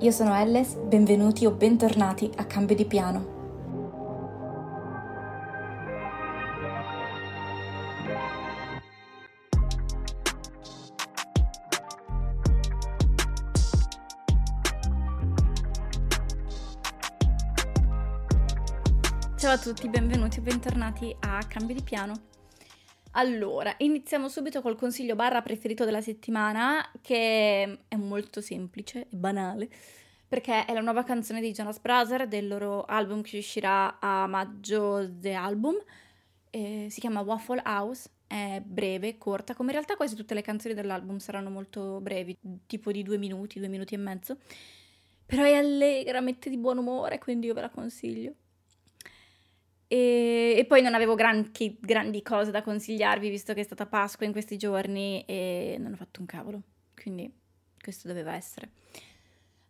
io sono Elles, benvenuti o bentornati a Cambio di Piano. Ciao a tutti, benvenuti o bentornati a Cambio di Piano. Allora, iniziamo subito col consiglio barra preferito della settimana, che è molto semplice e banale, perché è la nuova canzone di Jonas Brothers del loro album che uscirà a maggio The Album. Eh, si chiama Waffle House, è breve, corta, come in realtà quasi tutte le canzoni dell'album saranno molto brevi, tipo di due minuti, due minuti e mezzo. Però è allegra, mette di buon umore, quindi io ve la consiglio. E, e, poi non avevo granchi, grandi cose da consigliarvi, visto che è stata Pasqua in questi giorni e non ho fatto un cavolo. Quindi questo doveva essere.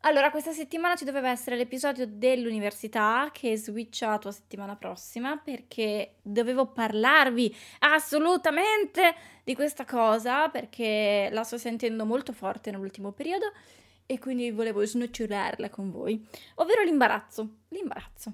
Allora, questa settimana ci doveva essere l'episodio dell'università che è switchato a settimana prossima perché dovevo parlarvi assolutamente di questa cosa perché la sto sentendo molto forte nell'ultimo periodo e quindi volevo snocciolarla con voi, ovvero l'imbarazzo. L'imbarazzo.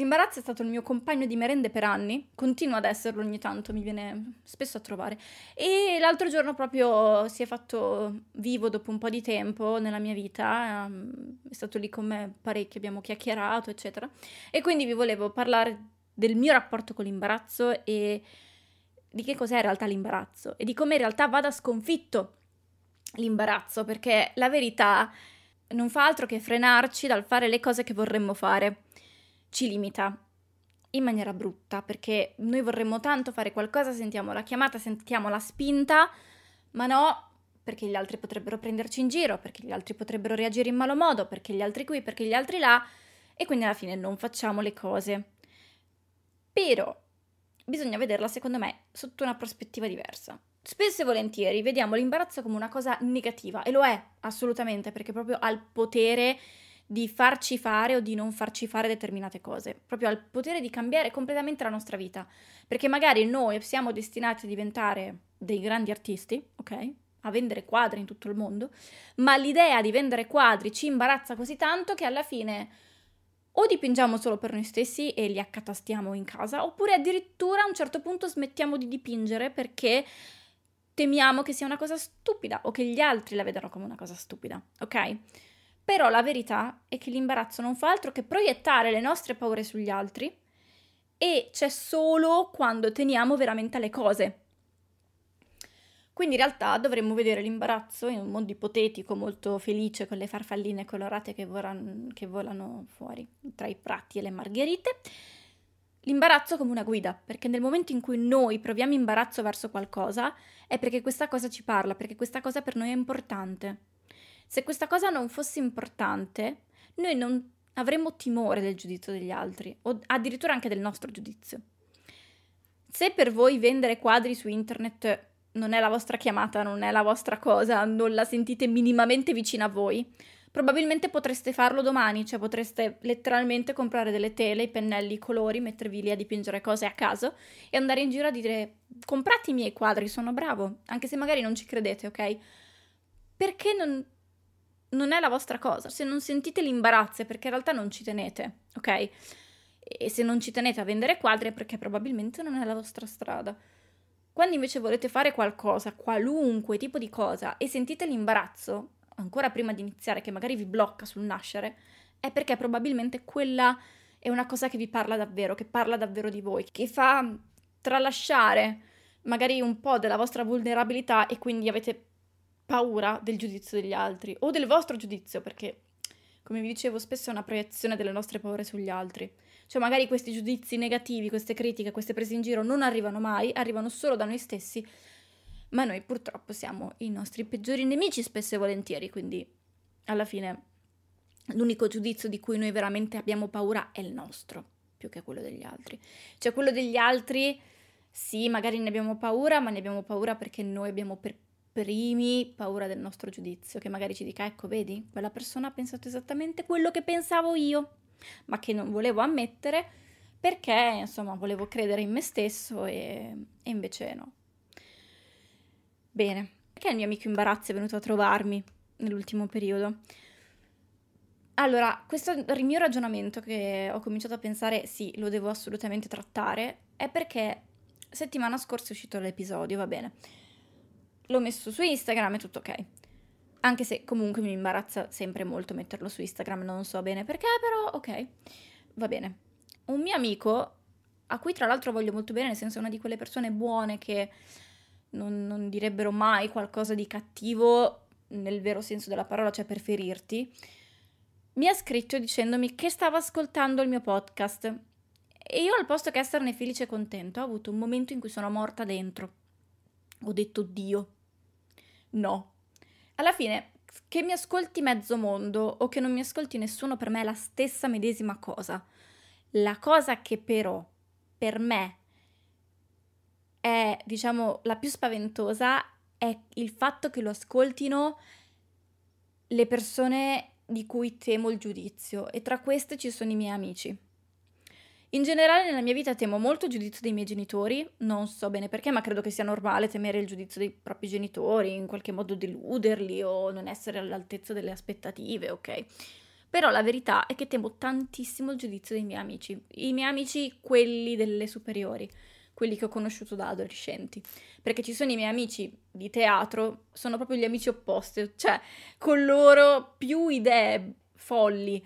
L'imbarazzo è stato il mio compagno di merende per anni, continua ad esserlo ogni tanto, mi viene spesso a trovare. E l'altro giorno proprio si è fatto vivo dopo un po' di tempo nella mia vita, um, è stato lì con me parecchio, abbiamo chiacchierato, eccetera. E quindi vi volevo parlare del mio rapporto con l'imbarazzo e di che cos'è in realtà l'imbarazzo e di come in realtà vada sconfitto l'imbarazzo, perché la verità non fa altro che frenarci dal fare le cose che vorremmo fare ci limita in maniera brutta perché noi vorremmo tanto fare qualcosa, sentiamo la chiamata, sentiamo la spinta, ma no, perché gli altri potrebbero prenderci in giro, perché gli altri potrebbero reagire in malo modo, perché gli altri qui, perché gli altri là, e quindi alla fine non facciamo le cose. Però bisogna vederla, secondo me, sotto una prospettiva diversa. Spesso e volentieri vediamo l'imbarazzo come una cosa negativa, e lo è assolutamente, perché proprio ha il potere di farci fare o di non farci fare determinate cose, proprio al potere di cambiare completamente la nostra vita, perché magari noi siamo destinati a diventare dei grandi artisti, ok? A vendere quadri in tutto il mondo, ma l'idea di vendere quadri ci imbarazza così tanto che alla fine o dipingiamo solo per noi stessi e li accatastiamo in casa, oppure addirittura a un certo punto smettiamo di dipingere perché temiamo che sia una cosa stupida o che gli altri la vedano come una cosa stupida, ok? Però la verità è che l'imbarazzo non fa altro che proiettare le nostre paure sugli altri e c'è solo quando teniamo veramente le cose. Quindi in realtà dovremmo vedere l'imbarazzo in un mondo ipotetico molto felice con le farfalline colorate che, voran, che volano fuori tra i prati e le margherite. L'imbarazzo come una guida, perché nel momento in cui noi proviamo imbarazzo verso qualcosa è perché questa cosa ci parla, perché questa cosa per noi è importante. Se questa cosa non fosse importante, noi non avremmo timore del giudizio degli altri, o addirittura anche del nostro giudizio. Se per voi vendere quadri su internet non è la vostra chiamata, non è la vostra cosa, non la sentite minimamente vicina a voi, probabilmente potreste farlo domani, cioè potreste letteralmente comprare delle tele, i pennelli, i colori, mettervi lì a dipingere cose a caso e andare in giro a dire comprate i miei quadri, sono bravo, anche se magari non ci credete, ok? Perché non, non è la vostra cosa. Se non sentite l'imbarazzo è perché in realtà non ci tenete, ok? E se non ci tenete a vendere quadri è perché probabilmente non è la vostra strada. Quando invece volete fare qualcosa, qualunque tipo di cosa, e sentite l'imbarazzo, ancora prima di iniziare, che magari vi blocca sul nascere, è perché probabilmente quella è una cosa che vi parla davvero, che parla davvero di voi, che fa tralasciare magari un po' della vostra vulnerabilità e quindi avete paura del giudizio degli altri o del vostro giudizio, perché come vi dicevo spesso è una proiezione delle nostre paure sugli altri. Cioè magari questi giudizi negativi, queste critiche, queste prese in giro non arrivano mai, arrivano solo da noi stessi, ma noi purtroppo siamo i nostri peggiori nemici spesso e volentieri, quindi alla fine l'unico giudizio di cui noi veramente abbiamo paura è il nostro, più che quello degli altri. Cioè quello degli altri, sì, magari ne abbiamo paura, ma ne abbiamo paura perché noi abbiamo per primi paura del nostro giudizio, che magari ci dica, ecco, vedi, quella persona ha pensato esattamente quello che pensavo io, ma che non volevo ammettere perché, insomma, volevo credere in me stesso e, e invece no. Bene, perché il mio amico imbarazzo è venuto a trovarmi nell'ultimo periodo? Allora, questo mio ragionamento che ho cominciato a pensare, sì, lo devo assolutamente trattare, è perché settimana scorsa è uscito l'episodio, va bene. L'ho messo su Instagram e tutto ok. Anche se comunque mi imbarazza sempre molto metterlo su Instagram, non so bene perché, però ok, va bene. Un mio amico, a cui tra l'altro voglio molto bene, nel senso è una di quelle persone buone che non, non direbbero mai qualcosa di cattivo nel vero senso della parola, cioè per ferirti, mi ha scritto dicendomi che stava ascoltando il mio podcast. E io al posto che esserne felice e contento ho avuto un momento in cui sono morta dentro. Ho detto Dio. No. Alla fine, che mi ascolti mezzo mondo o che non mi ascolti nessuno, per me è la stessa medesima cosa. La cosa che però per me è, diciamo, la più spaventosa è il fatto che lo ascoltino le persone di cui temo il giudizio e tra queste ci sono i miei amici. In generale nella mia vita temo molto il giudizio dei miei genitori, non so bene perché, ma credo che sia normale temere il giudizio dei propri genitori, in qualche modo deluderli o non essere all'altezza delle aspettative, ok? Però la verità è che temo tantissimo il giudizio dei miei amici, i miei amici quelli delle superiori quelli che ho conosciuto da adolescenti. Perché ci sono i miei amici di teatro, sono proprio gli amici opposti, cioè con loro più idee folli,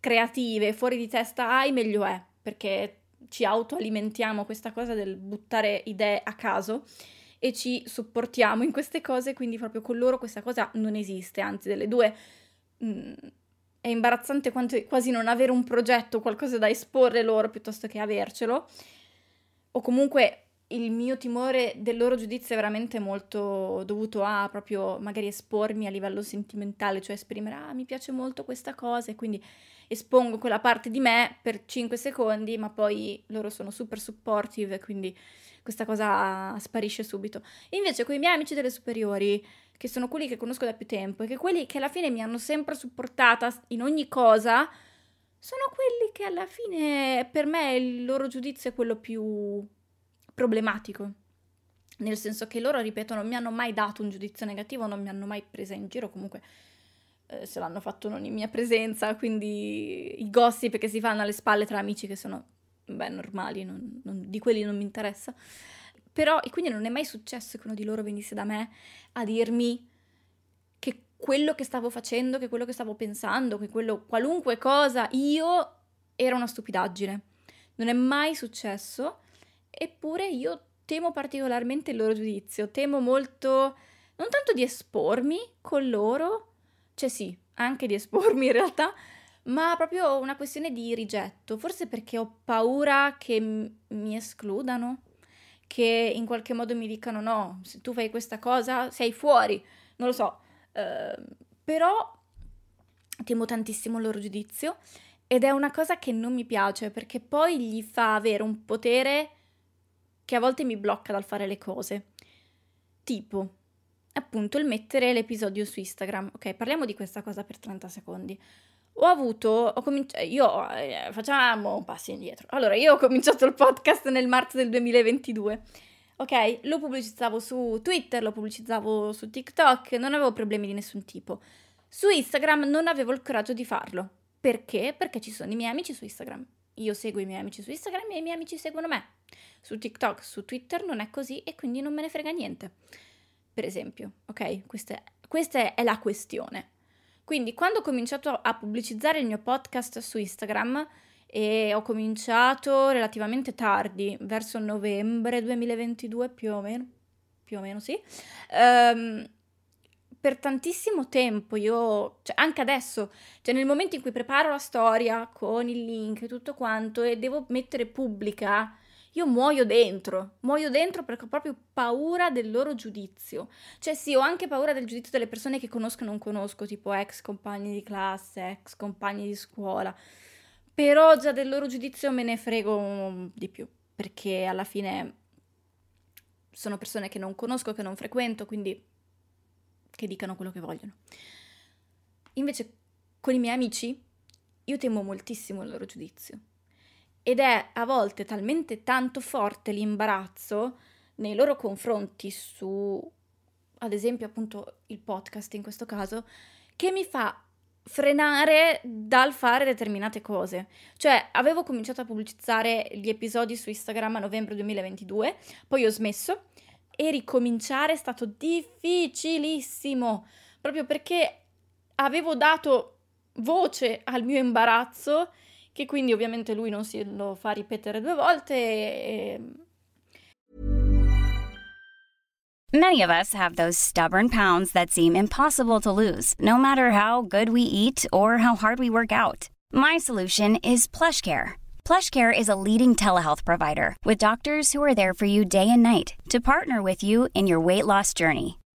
creative, fuori di testa hai, meglio è, perché ci autoalimentiamo questa cosa del buttare idee a caso e ci supportiamo in queste cose, quindi proprio con loro questa cosa non esiste, anzi delle due mh, mm, è imbarazzante quanto, quasi non avere un progetto, qualcosa da esporre loro piuttosto che avercelo. O comunque il mio timore del loro giudizio è veramente molto dovuto a proprio magari espormi a livello sentimentale, cioè esprimere ah mi piace molto questa cosa e quindi espongo quella parte di me per 5 secondi, ma poi loro sono super supportive, quindi questa cosa sparisce subito. invece con i miei amici delle superiori, che sono quelli che conosco da più tempo e che quelli che alla fine mi hanno sempre supportata in ogni cosa, sono quelli che alla fine per me il loro giudizio è quello più problematico. Nel senso che loro, ripeto, non mi hanno mai dato un giudizio negativo, non mi hanno mai presa in giro, comunque eh, se l'hanno fatto non in mia presenza, quindi i gossip che si fanno alle spalle tra amici che sono, beh, normali, non, non, di quelli non mi interessa. Però, e quindi non è mai successo che uno di loro venisse da me a dirmi quello che stavo facendo, che quello che stavo pensando, che quello, qualunque cosa, io era una stupidaggine. Non è mai successo, eppure io temo particolarmente il loro giudizio, temo molto, non tanto di espormi con loro, cioè sì, anche di espormi in realtà, ma proprio una questione di rigetto, forse perché ho paura che m- mi escludano, che in qualche modo mi dicano no, se tu fai questa cosa sei fuori, non lo so, Ehm, però temo tantissimo il loro giudizio ed è una cosa che non mi piace perché poi gli fa avere un potere che a volte mi blocca dal fare le cose. Tipo, appunto, il mettere l'episodio su Instagram. Ok, parliamo di questa cosa per 30 secondi. Ho avuto, ho cominciato, io, eh, facciamo un passo indietro. Allora, io ho cominciato il podcast nel marzo del 2022. Ok, lo pubblicizzavo su Twitter, lo pubblicizzavo su TikTok, non avevo problemi di nessun tipo. Su Instagram non avevo il coraggio di farlo. Perché? Perché ci sono i miei amici su Instagram. Io seguo i miei amici su Instagram e i miei amici seguono me. Su TikTok, su Twitter non è così e quindi non me ne frega niente. Per esempio, ok? Questa è, questa è la questione. Quindi quando ho cominciato a pubblicizzare il mio podcast su Instagram, e ho cominciato relativamente tardi, verso novembre 2022 più o meno, più o meno sì, um, per tantissimo tempo io, cioè anche adesso, cioè nel momento in cui preparo la storia con il link e tutto quanto e devo mettere pubblica, io muoio dentro, muoio dentro perché ho proprio paura del loro giudizio. Cioè sì, ho anche paura del giudizio delle persone che conosco e non conosco, tipo ex compagni di classe, ex compagni di scuola. Però già del loro giudizio me ne frego di più, perché alla fine sono persone che non conosco, che non frequento, quindi che dicano quello che vogliono. Invece con i miei amici io temo moltissimo il loro giudizio ed è a volte talmente tanto forte l'imbarazzo nei loro confronti su, ad esempio, appunto il podcast in questo caso, che mi fa frenare dal fare determinate cose. Cioè, avevo cominciato a pubblicizzare gli episodi su Instagram a novembre 2022, poi ho smesso e ricominciare è stato difficilissimo, proprio perché avevo dato voce al mio imbarazzo che quindi ovviamente lui non si lo fa ripetere due volte e... Many of us have those stubborn pounds that seem impossible to lose, no matter how good we eat or how hard we work out. My solution is PlushCare. PlushCare is a leading telehealth provider with doctors who are there for you day and night to partner with you in your weight loss journey.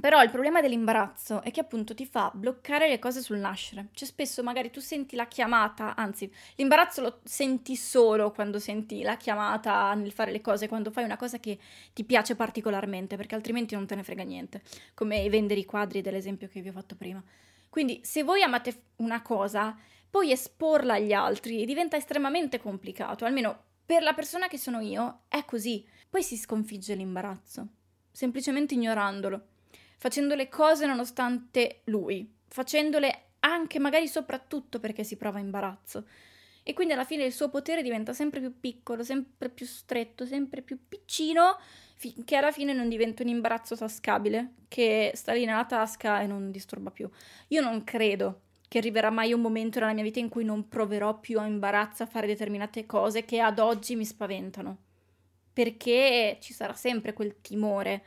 Però il problema dell'imbarazzo è che appunto ti fa bloccare le cose sul nascere. Cioè spesso magari tu senti la chiamata, anzi l'imbarazzo lo senti solo quando senti la chiamata nel fare le cose, quando fai una cosa che ti piace particolarmente, perché altrimenti non te ne frega niente, come vendere i quadri dell'esempio che vi ho fatto prima. Quindi se voi amate una cosa, poi esporla agli altri diventa estremamente complicato, almeno per la persona che sono io è così. Poi si sconfigge l'imbarazzo, semplicemente ignorandolo facendo le cose nonostante lui, facendole anche magari soprattutto perché si prova imbarazzo. E quindi alla fine il suo potere diventa sempre più piccolo, sempre più stretto, sempre più piccino, finché alla fine non diventa un imbarazzo tascabile, che sta lì nella tasca e non disturba più. Io non credo che arriverà mai un momento nella mia vita in cui non proverò più a imbarazzo a fare determinate cose che ad oggi mi spaventano. Perché ci sarà sempre quel timore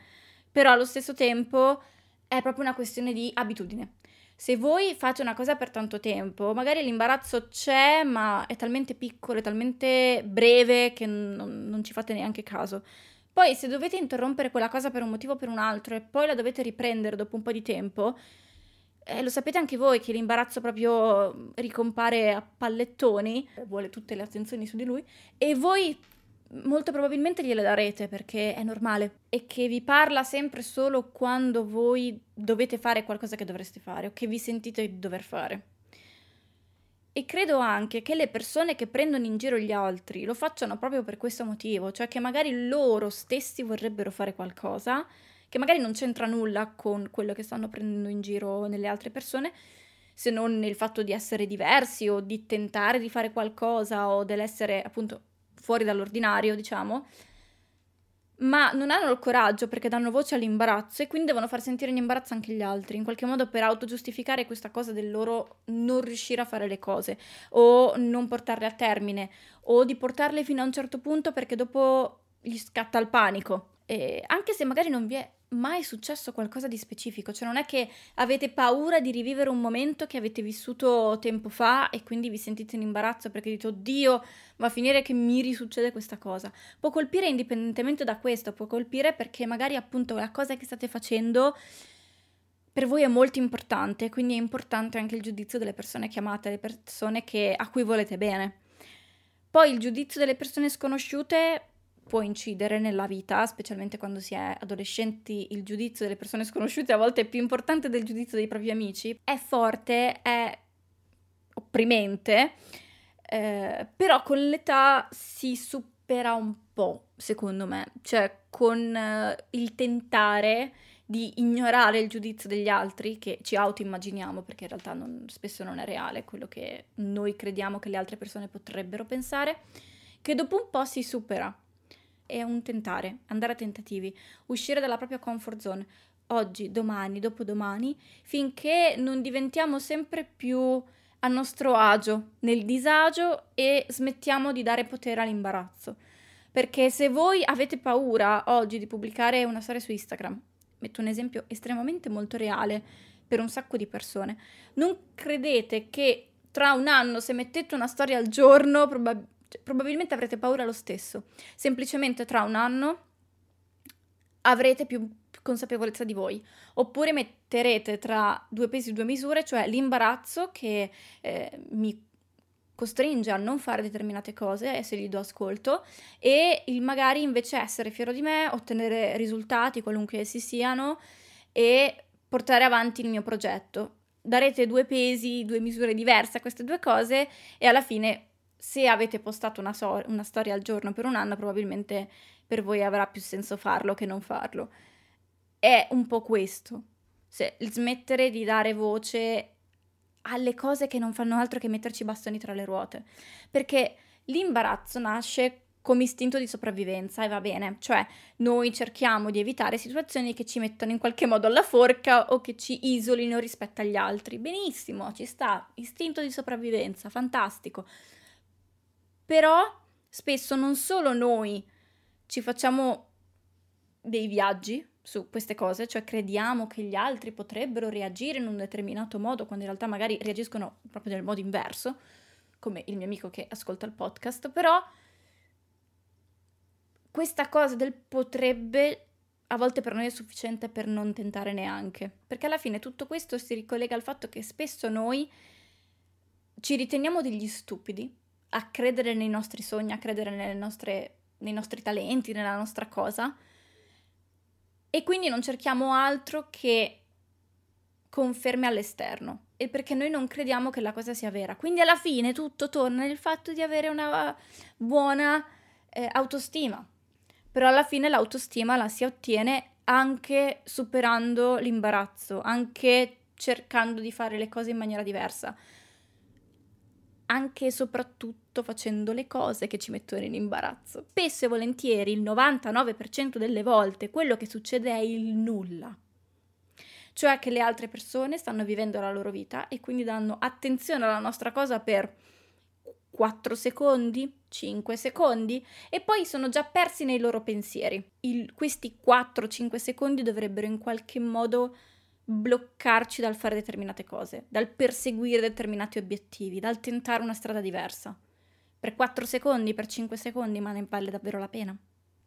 però allo stesso tempo è proprio una questione di abitudine. Se voi fate una cosa per tanto tempo, magari l'imbarazzo c'è, ma è talmente piccolo, è talmente breve che non, non ci fate neanche caso. Poi se dovete interrompere quella cosa per un motivo o per un altro e poi la dovete riprendere dopo un po' di tempo, eh, lo sapete anche voi che l'imbarazzo proprio ricompare a pallettoni, vuole tutte le attenzioni su di lui, e voi molto probabilmente gliele darete perché è normale e che vi parla sempre solo quando voi dovete fare qualcosa che dovreste fare o che vi sentite di dover fare. E credo anche che le persone che prendono in giro gli altri lo facciano proprio per questo motivo, cioè che magari loro stessi vorrebbero fare qualcosa che magari non c'entra nulla con quello che stanno prendendo in giro nelle altre persone, se non nel fatto di essere diversi o di tentare di fare qualcosa o dell'essere appunto fuori dall'ordinario, diciamo, ma non hanno il coraggio perché danno voce all'imbarazzo e quindi devono far sentire in imbarazzo anche gli altri, in qualche modo per autogiustificare questa cosa del loro non riuscire a fare le cose o non portarle a termine o di portarle fino a un certo punto perché dopo gli scatta il panico. E anche se magari non vi è mai successo qualcosa di specifico, cioè non è che avete paura di rivivere un momento che avete vissuto tempo fa e quindi vi sentite in imbarazzo perché dite oddio, va a finire che mi risuccede questa cosa. Può colpire indipendentemente da questo, può colpire perché magari appunto la cosa che state facendo per voi è molto importante, quindi è importante anche il giudizio delle persone che amate, le persone che, a cui volete bene. Poi il giudizio delle persone sconosciute può incidere nella vita, specialmente quando si è adolescenti, il giudizio delle persone sconosciute a volte è più importante del giudizio dei propri amici, è forte, è opprimente, eh, però con l'età si supera un po', secondo me, cioè con eh, il tentare di ignorare il giudizio degli altri che ci autoimmaginiamo perché in realtà non, spesso non è reale quello che noi crediamo che le altre persone potrebbero pensare, che dopo un po' si supera è un tentare, andare a tentativi, uscire dalla propria comfort zone, oggi, domani, dopodomani, finché non diventiamo sempre più a nostro agio nel disagio e smettiamo di dare potere all'imbarazzo. Perché se voi avete paura oggi di pubblicare una storia su Instagram, metto un esempio estremamente molto reale per un sacco di persone, non credete che tra un anno se mettete una storia al giorno probabilmente cioè, probabilmente avrete paura lo stesso. Semplicemente tra un anno avrete più consapevolezza di voi. Oppure metterete tra due pesi e due misure, cioè l'imbarazzo che eh, mi costringe a non fare determinate cose se gli do ascolto e il magari invece essere fiero di me, ottenere risultati qualunque essi siano e portare avanti il mio progetto. Darete due pesi, due misure diverse a queste due cose e alla fine se avete postato una, so- una storia al giorno per un anno, probabilmente per voi avrà più senso farlo che non farlo. È un po' questo. Se, smettere di dare voce alle cose che non fanno altro che metterci bastoni tra le ruote. Perché l'imbarazzo nasce come istinto di sopravvivenza e va bene, cioè noi cerchiamo di evitare situazioni che ci mettono in qualche modo alla forca o che ci isolino rispetto agli altri. Benissimo, ci sta, istinto di sopravvivenza, fantastico. Però spesso non solo noi ci facciamo dei viaggi su queste cose, cioè crediamo che gli altri potrebbero reagire in un determinato modo quando in realtà magari reagiscono proprio nel modo inverso, come il mio amico che ascolta il podcast, però questa cosa del potrebbe a volte per noi è sufficiente per non tentare neanche, perché alla fine tutto questo si ricollega al fatto che spesso noi ci riteniamo degli stupidi a credere nei nostri sogni, a credere nostre, nei nostri talenti, nella nostra cosa. E quindi non cerchiamo altro che conferme all'esterno e perché noi non crediamo che la cosa sia vera. Quindi alla fine tutto torna nel fatto di avere una buona eh, autostima. Però alla fine l'autostima la si ottiene anche superando l'imbarazzo, anche cercando di fare le cose in maniera diversa anche e soprattutto facendo le cose che ci mettono in imbarazzo. Spesso e volentieri, il 99% delle volte, quello che succede è il nulla. Cioè che le altre persone stanno vivendo la loro vita e quindi danno attenzione alla nostra cosa per 4 secondi, 5 secondi e poi sono già persi nei loro pensieri. Il, questi 4-5 secondi dovrebbero in qualche modo bloccarci dal fare determinate cose, dal perseguire determinati obiettivi, dal tentare una strada diversa. Per 4 secondi, per 5 secondi, ma ne vale davvero la pena.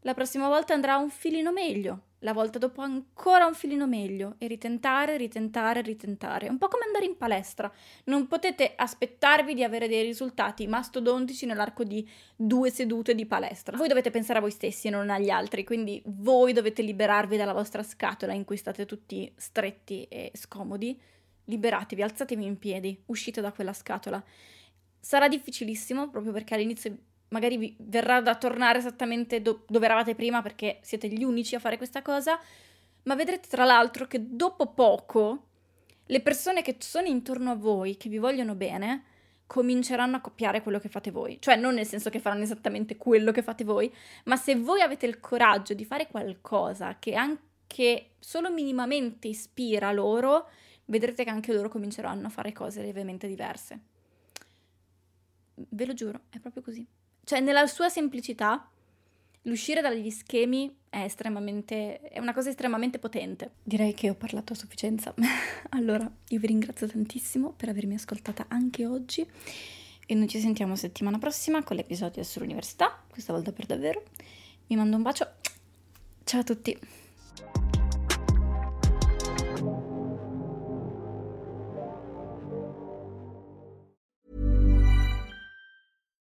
La prossima volta andrà un filino meglio, la volta dopo ancora un filino meglio e ritentare, ritentare, ritentare. Un po' come andare in palestra. Non potete aspettarvi di avere dei risultati mastodontici nell'arco di due sedute di palestra. Voi dovete pensare a voi stessi e non agli altri, quindi voi dovete liberarvi dalla vostra scatola in cui state tutti stretti e scomodi. Liberatevi, alzatevi in piedi, uscite da quella scatola. Sarà difficilissimo proprio perché all'inizio magari vi verrà da tornare esattamente do- dove eravate prima perché siete gli unici a fare questa cosa, ma vedrete tra l'altro che dopo poco le persone che sono intorno a voi, che vi vogliono bene, cominceranno a copiare quello che fate voi. Cioè, non nel senso che faranno esattamente quello che fate voi, ma se voi avete il coraggio di fare qualcosa che anche solo minimamente ispira loro, vedrete che anche loro cominceranno a fare cose lievemente diverse. Ve lo giuro, è proprio così. Cioè, nella sua semplicità, l'uscire dagli schemi è estremamente è una cosa estremamente potente. Direi che ho parlato a sufficienza. allora, io vi ringrazio tantissimo per avermi ascoltata anche oggi e noi ci sentiamo settimana prossima con l'episodio sull'università, questa volta per davvero. Vi mando un bacio. Ciao a tutti.